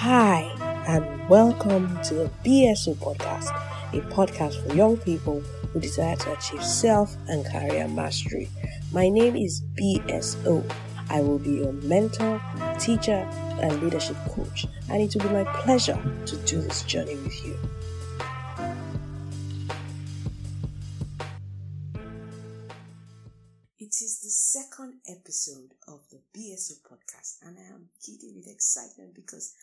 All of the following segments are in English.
Hi, and welcome to the BSO podcast, a podcast for young people who desire to achieve self and career mastery. My name is BSO. I will be your mentor, teacher, and leadership coach, and it will be my pleasure to do this journey with you. It is the second episode of the BSO podcast, and I am giddy with excitement because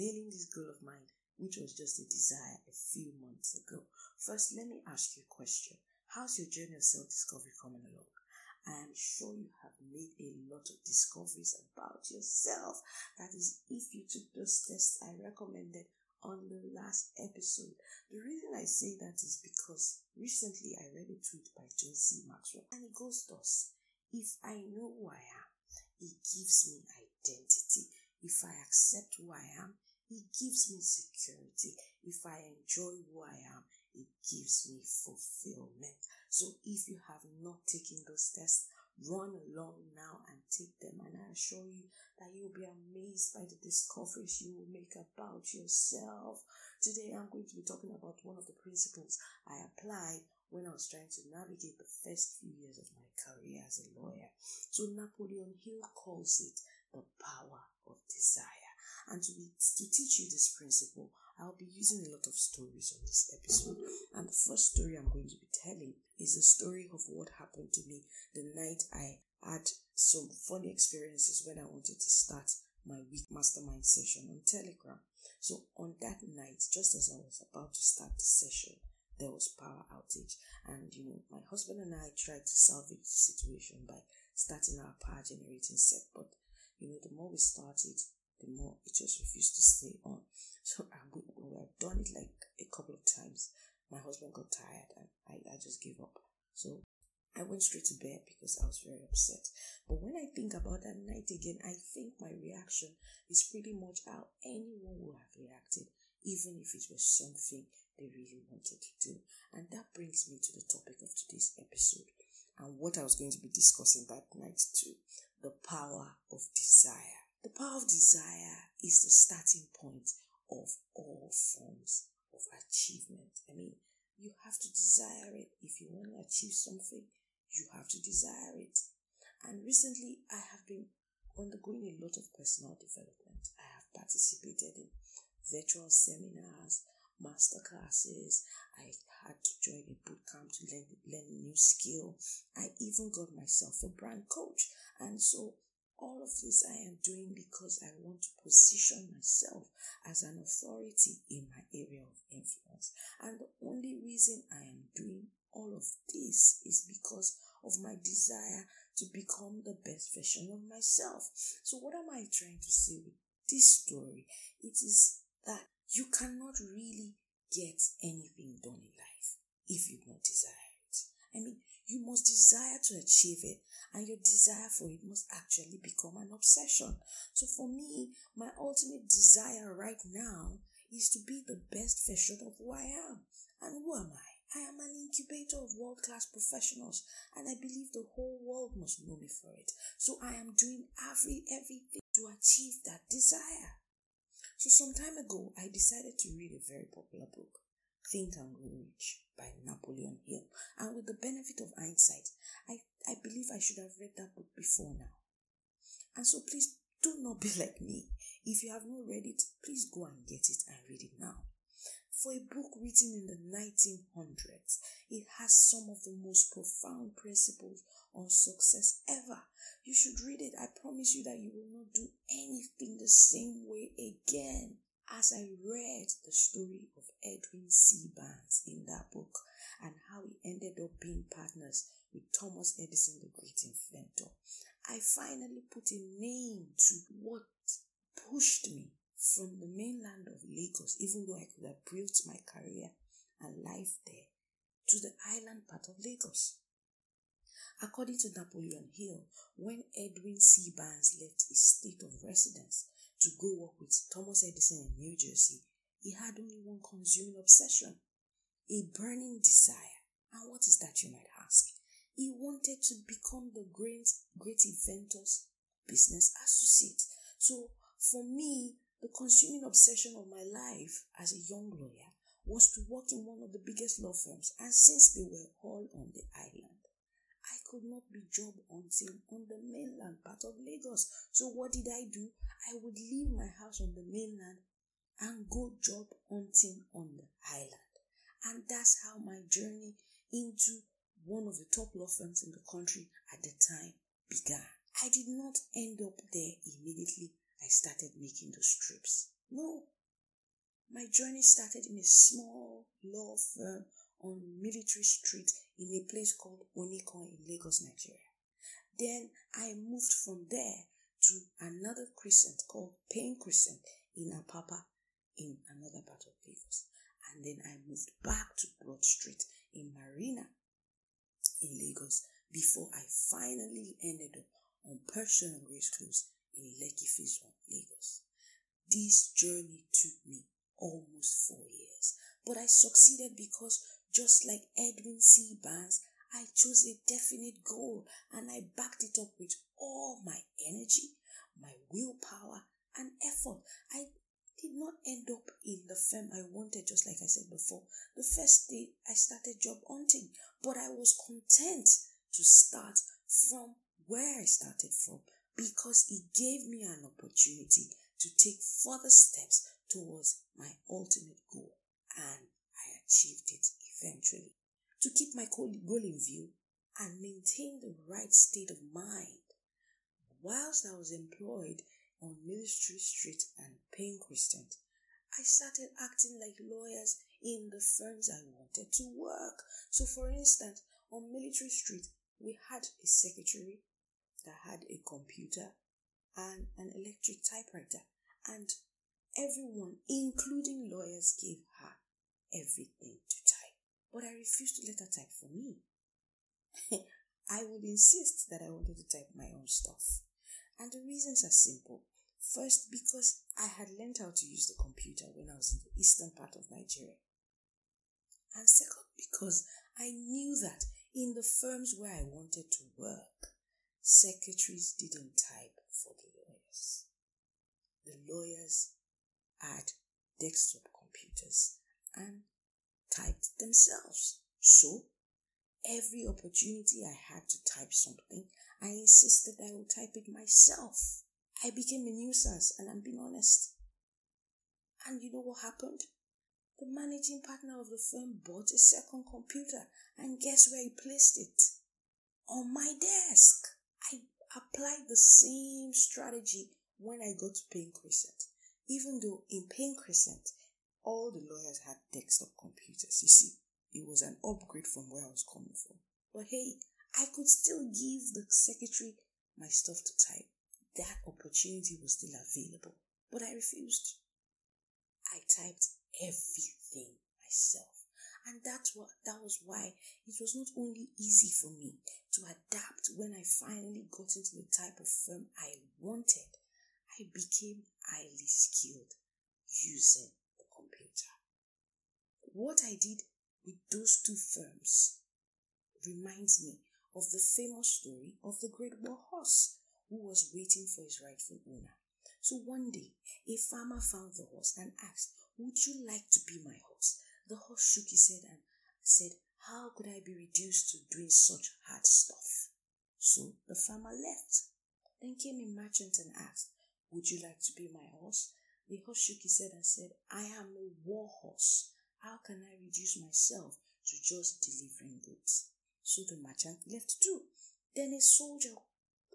nailing this goal of mine, which was just a desire a few months ago. First, let me ask you a question How's your journey of self discovery coming along? I am sure you have made a lot of discoveries about yourself. That is, if you took those tests I recommended on the last episode. The reason I say that is because recently I read a tweet by John C. Maxwell and it goes thus If I know who I am, it gives me identity. If I accept who I am, it gives me security. If I enjoy who I am, it gives me fulfillment. So if you have not taken those tests, run along now and take them. And I assure you that you'll be amazed by the discoveries you will make about yourself. Today, I'm going to be talking about one of the principles I applied when I was trying to navigate the first few years of my career as a lawyer. So Napoleon Hill calls it the power of desire. And to, be, to teach you this principle, I'll be using a lot of stories on this episode. And the first story I'm going to be telling is a story of what happened to me the night I had some funny experiences when I wanted to start my week mastermind session on Telegram. So on that night, just as I was about to start the session, there was power outage. And you know, my husband and I tried to salvage the situation by starting our power generating set, but you know, the more we started, the more it just refused to stay on. So I, we, we done it like a couple of times. My husband got tired and I, I just gave up. So I went straight to bed because I was very upset. But when I think about that night again, I think my reaction is pretty much how anyone would have reacted, even if it was something they really wanted to do. And that brings me to the topic of today's episode and what I was going to be discussing that night too the power of desire. The power of desire is the starting point of all forms of achievement. I mean, you have to desire it. If you want to achieve something, you have to desire it. And recently, I have been undergoing a lot of personal development. I have participated in virtual seminars, master classes. I had to join a boot camp to learn, learn a new skill. I even got myself a brand coach. And so all of this I am doing because I want to position myself as an authority in my area of influence. And the only reason I am doing all of this is because of my desire to become the best version of myself. So, what am I trying to say with this story? It is that you cannot really get anything done in life if you don't desire. I mean, you must desire to achieve it, and your desire for it must actually become an obsession. So, for me, my ultimate desire right now is to be the best version of who I am. And who am I? I am an incubator of world class professionals, and I believe the whole world must know me for it. So, I am doing every everything to achieve that desire. So, some time ago, I decided to read a very popular book Think and Grow Rich by Napoleon Hill. And with the benefit of hindsight, I, I believe I should have read that book before now. And so please do not be like me. If you have not read it, please go and get it and read it now. For a book written in the 1900s, it has some of the most profound principles on success ever. You should read it. I promise you that you will not do anything the same way again as I read the story of Edwin C. Barnes in that book and how he ended up being partners with Thomas Edison, the great inventor, I finally put a name to what pushed me from the mainland of Lagos, even though I could have built my career and life there, to the island part of Lagos. According to Napoleon Hill, when Edwin C. Barnes left his state of residence to go work with Thomas Edison in New Jersey, he had only one consuming obsession a burning desire. And what is that, you might ask? He wanted to become the great, great inventor's business associate. So, for me, The consuming obsession of my life as a young lawyer was to work in one of the biggest law firms, and since they were all on the island, could not be job hunting on the mainland part of Lagos. So what did I do? I would leave my house on the mainland and go job hunting on the island. And that's how my journey into one of the top law firms in the country at the time began. I did not end up there immediately I started making those trips. No. My journey started in a small law firm on Military Street in a place called Onikan in Lagos, Nigeria. Then I moved from there to another crescent called Payne Crescent in Apapa in another part of Lagos. And then I moved back to Broad Street in Marina in Lagos before I finally ended up on Persian Grace Close in Lekki Phase 1, Lagos. This journey took me almost four years, but I succeeded because just like Edwin C. Barnes, I chose a definite goal and I backed it up with all my energy, my willpower, and effort. I did not end up in the firm I wanted, just like I said before. The first day I started job hunting, but I was content to start from where I started from because it gave me an opportunity to take further steps towards my ultimate goal, and I achieved it eventually. To keep my goal in view and maintain the right state of mind, whilst I was employed on Military Street and Payne Crescent, I started acting like lawyers in the firms I wanted to work. So, for instance, on Military Street, we had a secretary that had a computer and an electric typewriter, and everyone, including lawyers, gave her everything to. But I refused to let her type for me. I would insist that I wanted to type my own stuff. And the reasons are simple. First, because I had learned how to use the computer when I was in the eastern part of Nigeria. And second, because I knew that in the firms where I wanted to work, secretaries didn't type for the lawyers. The lawyers had desktop computers and typed themselves. So, every opportunity I had to type something, I insisted I would type it myself. I became a nuisance, and I'm being honest. And you know what happened? The managing partner of the firm bought a second computer, and guess where he placed it? On my desk. I applied the same strategy when I got to Payne Crescent, even though in Payne Crescent, all the lawyers had desktop computers. You see, it was an upgrade from where I was coming from. But hey, I could still give the secretary my stuff to type that opportunity was still available, but I refused. I typed everything myself. And that's what that was why it was not only easy for me to adapt when I finally got into the type of firm I wanted, I became highly skilled using. What I did with those two firms reminds me of the famous story of the Great War Horse who was waiting for his rightful owner. So one day, a farmer found the horse and asked, Would you like to be my horse? The horse shook his head and said, How could I be reduced to doing such hard stuff? So the farmer left. Then came a merchant and asked, Would you like to be my horse? The horse shook his head and said, I am a war horse. How can I reduce myself to just delivering goods? So the merchant left too. Then a soldier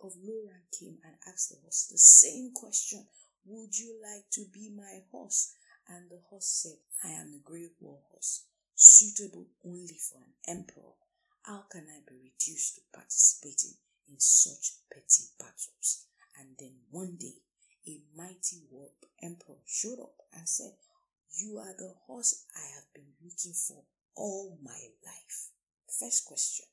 of low rank came and asked the horse the same question Would you like to be my horse? And the horse said, I am a great war horse, suitable only for an emperor. How can I be reduced to participating in such petty battles? And then one day, a mighty war emperor showed up and said, You are the horse I have been looking for all my life. First question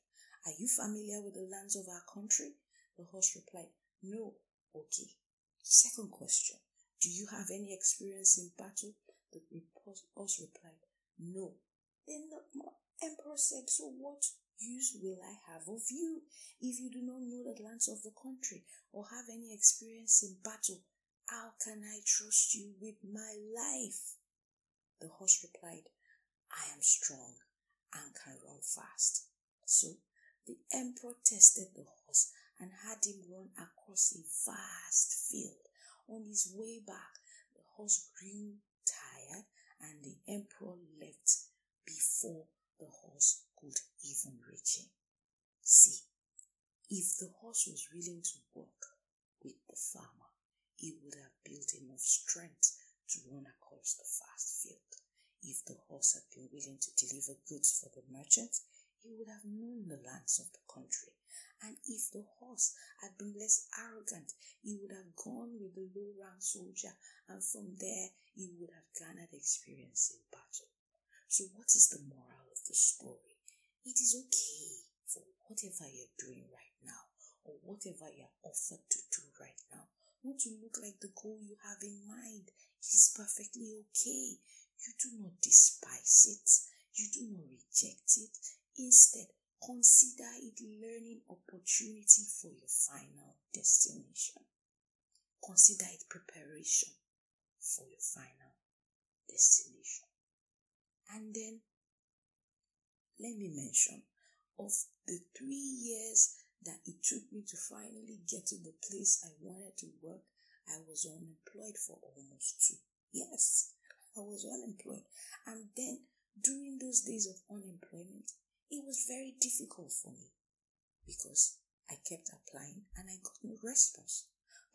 Are you familiar with the lands of our country? The horse replied, No. Okay. Second question. Do you have any experience in battle? The horse replied, No. Then the emperor said, So what use will I have of you if you do not know the lands of the country or have any experience in battle? How can I trust you with my life? The horse replied, I am strong and can run fast. So the emperor tested the horse and had him run across a vast field. On his way back, the horse grew tired and the emperor left before the horse could even reach him. See, if the horse was willing to work with the farmer, he would have built enough strength to run across the vast field. If the horse had been willing to deliver goods for the merchant, he would have known the lands of the country. And if the horse had been less arrogant, he would have gone with the low rank soldier, and from there he would have garnered experience in battle. So, what is the moral of the story? It is okay for whatever you're doing right now, or whatever you're offered to do right now, not to look like the goal you have in mind. It is perfectly okay. You do not despise it. You do not reject it. Instead, consider it learning opportunity for your final destination. Consider it preparation for your final destination. And then, let me mention of the three years that it took me to finally get to the place I wanted to work, I was unemployed for almost two. Yes, I was unemployed. And then during those days of unemployment, it was very difficult for me because I kept applying and I got no response.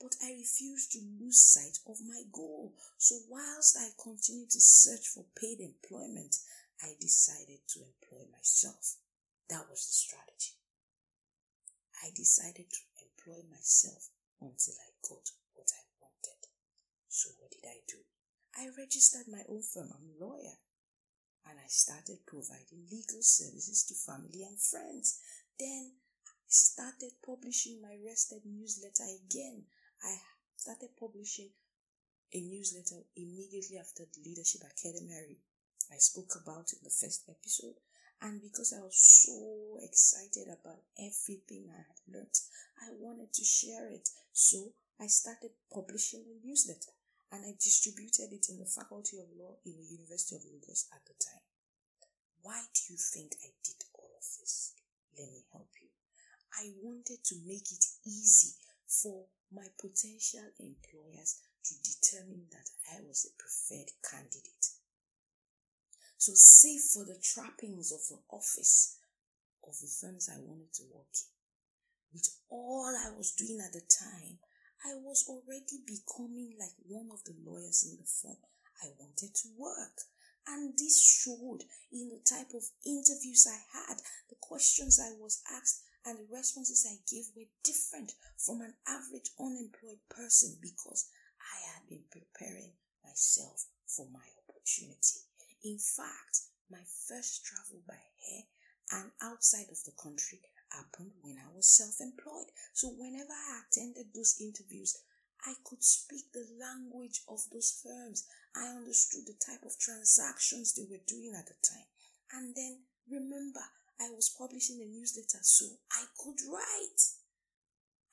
But I refused to lose sight of my goal. So, whilst I continued to search for paid employment, I decided to employ myself. That was the strategy. I decided to employ myself until I got what I wanted. So, what did I do? I registered my own firm. I'm a lawyer and I started providing legal services to family and friends. Then I started publishing my rested newsletter again. I started publishing a newsletter immediately after the Leadership Academy I spoke about in the first episode. And because I was so excited about everything I had learned, I wanted to share it. So I started publishing a newsletter and I distributed it in the Faculty of Law in the University of Lagos at the time. Why do you think I did all of this? Let me help you. I wanted to make it easy for my potential employers to determine that I was a preferred candidate. So, save for the trappings of the office of the firms I wanted to work in, with all I was doing at the time, I was already becoming like one of the lawyers in the firm I wanted to work. And this showed in the type of interviews I had, the questions I was asked, and the responses I gave were different from an average unemployed person because I had been preparing myself for my opportunity. In fact, my first travel by air and outside of the country happened when I was self employed. So whenever I attended those interviews, I could speak the language of those firms. I understood the type of transactions they were doing at the time. And then remember, I was publishing a newsletter, so I could write.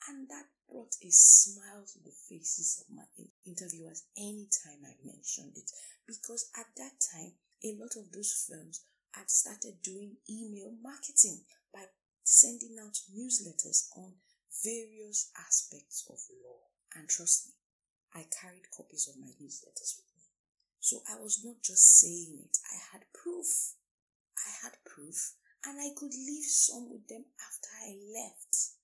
And that brought a smile to the faces of my interviewers anytime I mentioned it. Because at that time, a lot of those firms had started doing email marketing by sending out newsletters on various aspects of law. And trust me, I carried copies of my newsletters with me. So I was not just saying it, I had proof. I had proof, and I could leave some with them after I left.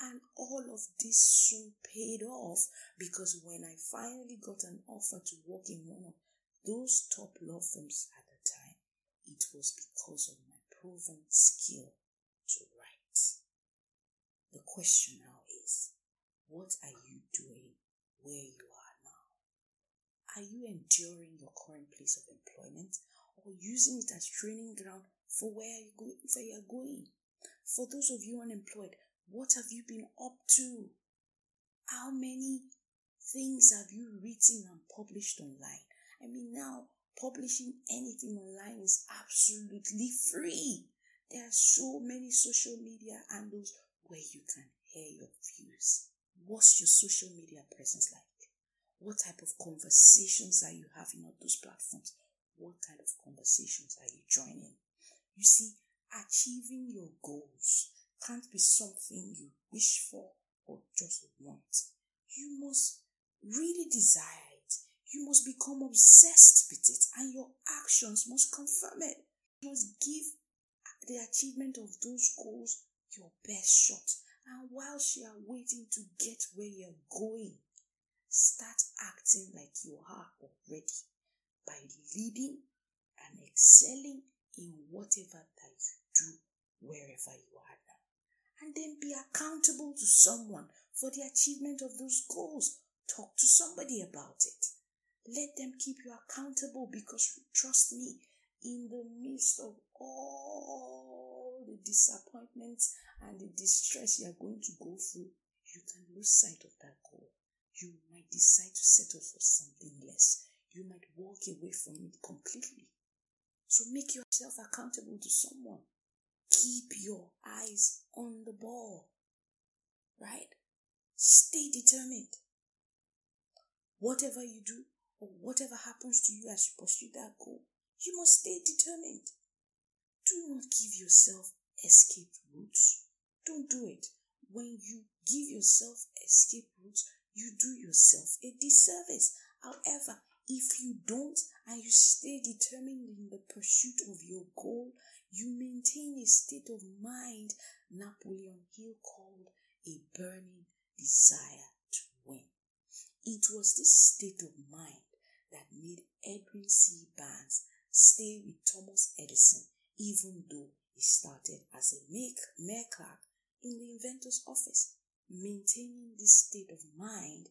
And all of this soon paid off because when I finally got an offer to work in one of those top law firms at the time, it was because of my proven skill to write. the question now is what are you doing where you are now? Are you enduring your current place of employment or using it as training ground for where you're going? For those of you unemployed, what have you been up to? How many things have you written and published online? I mean, now publishing anything online is absolutely free. There are so many social media handles where you can hear your views. What's your social media presence like? What type of conversations are you having on those platforms? What kind of conversations are you joining? You see, achieving your goals can't be something you wish for or just want. You must really desire it. You must become obsessed with it, and your actions must confirm it. You must give the achievement of those goals your best shot. And whilst you are waiting to get where you're going, start acting like you are already by leading and excelling in whatever that you do wherever you. And then be accountable to someone for the achievement of those goals. Talk to somebody about it. Let them keep you accountable because trust me, in the midst of all the disappointments and the distress you are going to go through, you can lose sight of that goal. You might decide to settle for something less. You might walk away from it completely. So make yourself accountable to someone. Keep your eyes on the ball. Right? Stay determined. Whatever you do or whatever happens to you as you pursue that goal, you must stay determined. Do not give yourself escape routes. Don't do it. When you give yourself escape routes, you do yourself a disservice. However, if you don't and you stay determined in the pursuit of your goal, you maintain a state of mind Napoleon Hill called a burning desire to win. It was this state of mind that made Edwin C. Barnes stay with Thomas Edison even though he started as a mail clerk in the inventor's office. Maintaining this state of mind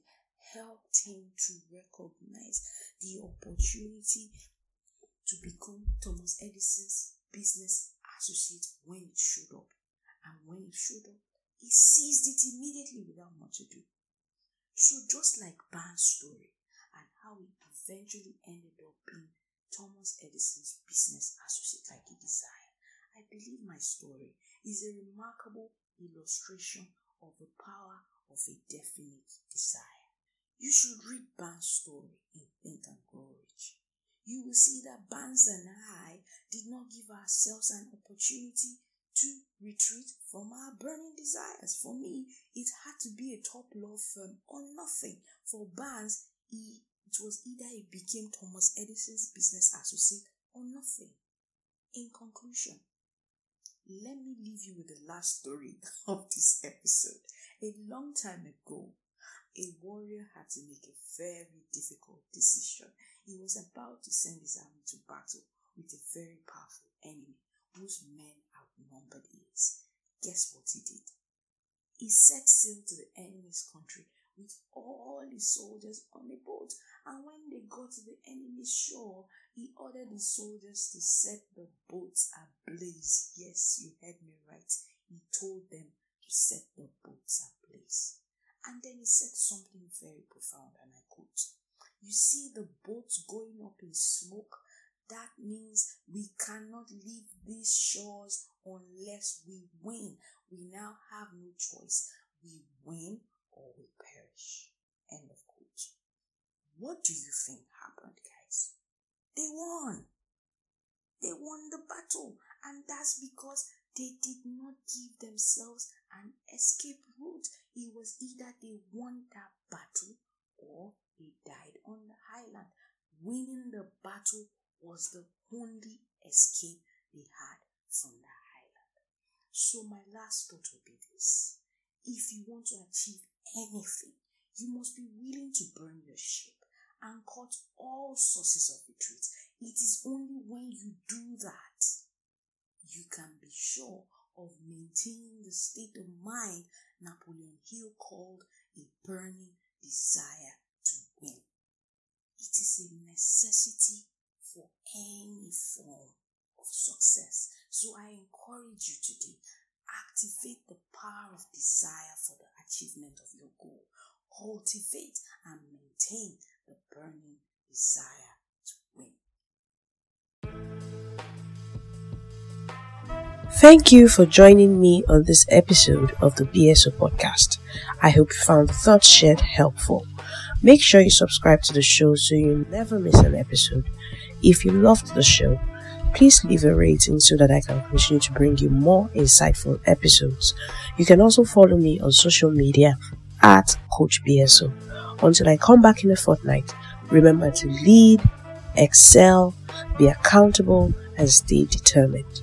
helped him to recognize the opportunity to become Thomas Edison's business associate when it showed up. And when it showed up, he seized it immediately without much ado. So just like Barnes' story and how he eventually ended up being Thomas Edison's business associate like he desired, I believe my story is a remarkable illustration of the power of a definite desire. You should read Barnes' story in Think and Grow Rich. You will see that Barnes and I did not give ourselves an opportunity to retreat from our burning desires. For me, it had to be a top law firm or nothing. For Barnes, he, it was either he became Thomas Edison's business associate or nothing. In conclusion, let me leave you with the last story of this episode. A long time ago, a warrior had to make a very difficult decision. He was about to send his army to battle with a very powerful enemy whose men outnumbered his. Guess what he did? He set sail to the enemy's country with all his soldiers on a boat. And when they got to the enemy's shore, he ordered his soldiers to set the boats ablaze. Yes, you heard me right. He told them to set the boats ablaze. And then he said something very profound, and I quote You see the boats going up in smoke? That means we cannot leave these shores unless we win. We now have no choice. We win or we perish. End of quote. What do you think happened, guys? They won. They won the battle, and that's because they did not give themselves an escape route. It was either they won that battle or they died on the highland. Winning the battle was the only escape they had from the highland. So, my last thought will be this if you want to achieve anything, you must be willing to burn your ship and cut all sources of retreat. It is only when you do that you can be sure of maintaining the state of mind Napoleon Hill called a burning desire It is a necessity for any form of success. So I encourage you today, activate the power of desire for the achievement of your goal. Cultivate and maintain the burning desire to win. Thank you for joining me on this episode of the BSO podcast. I hope you found thoughts shared helpful. Make sure you subscribe to the show so you never miss an episode. If you loved the show, please leave a rating so that I can continue to bring you more insightful episodes. You can also follow me on social media at Coach BSO. Until I come back in a fortnight, remember to lead, excel, be accountable, and stay determined.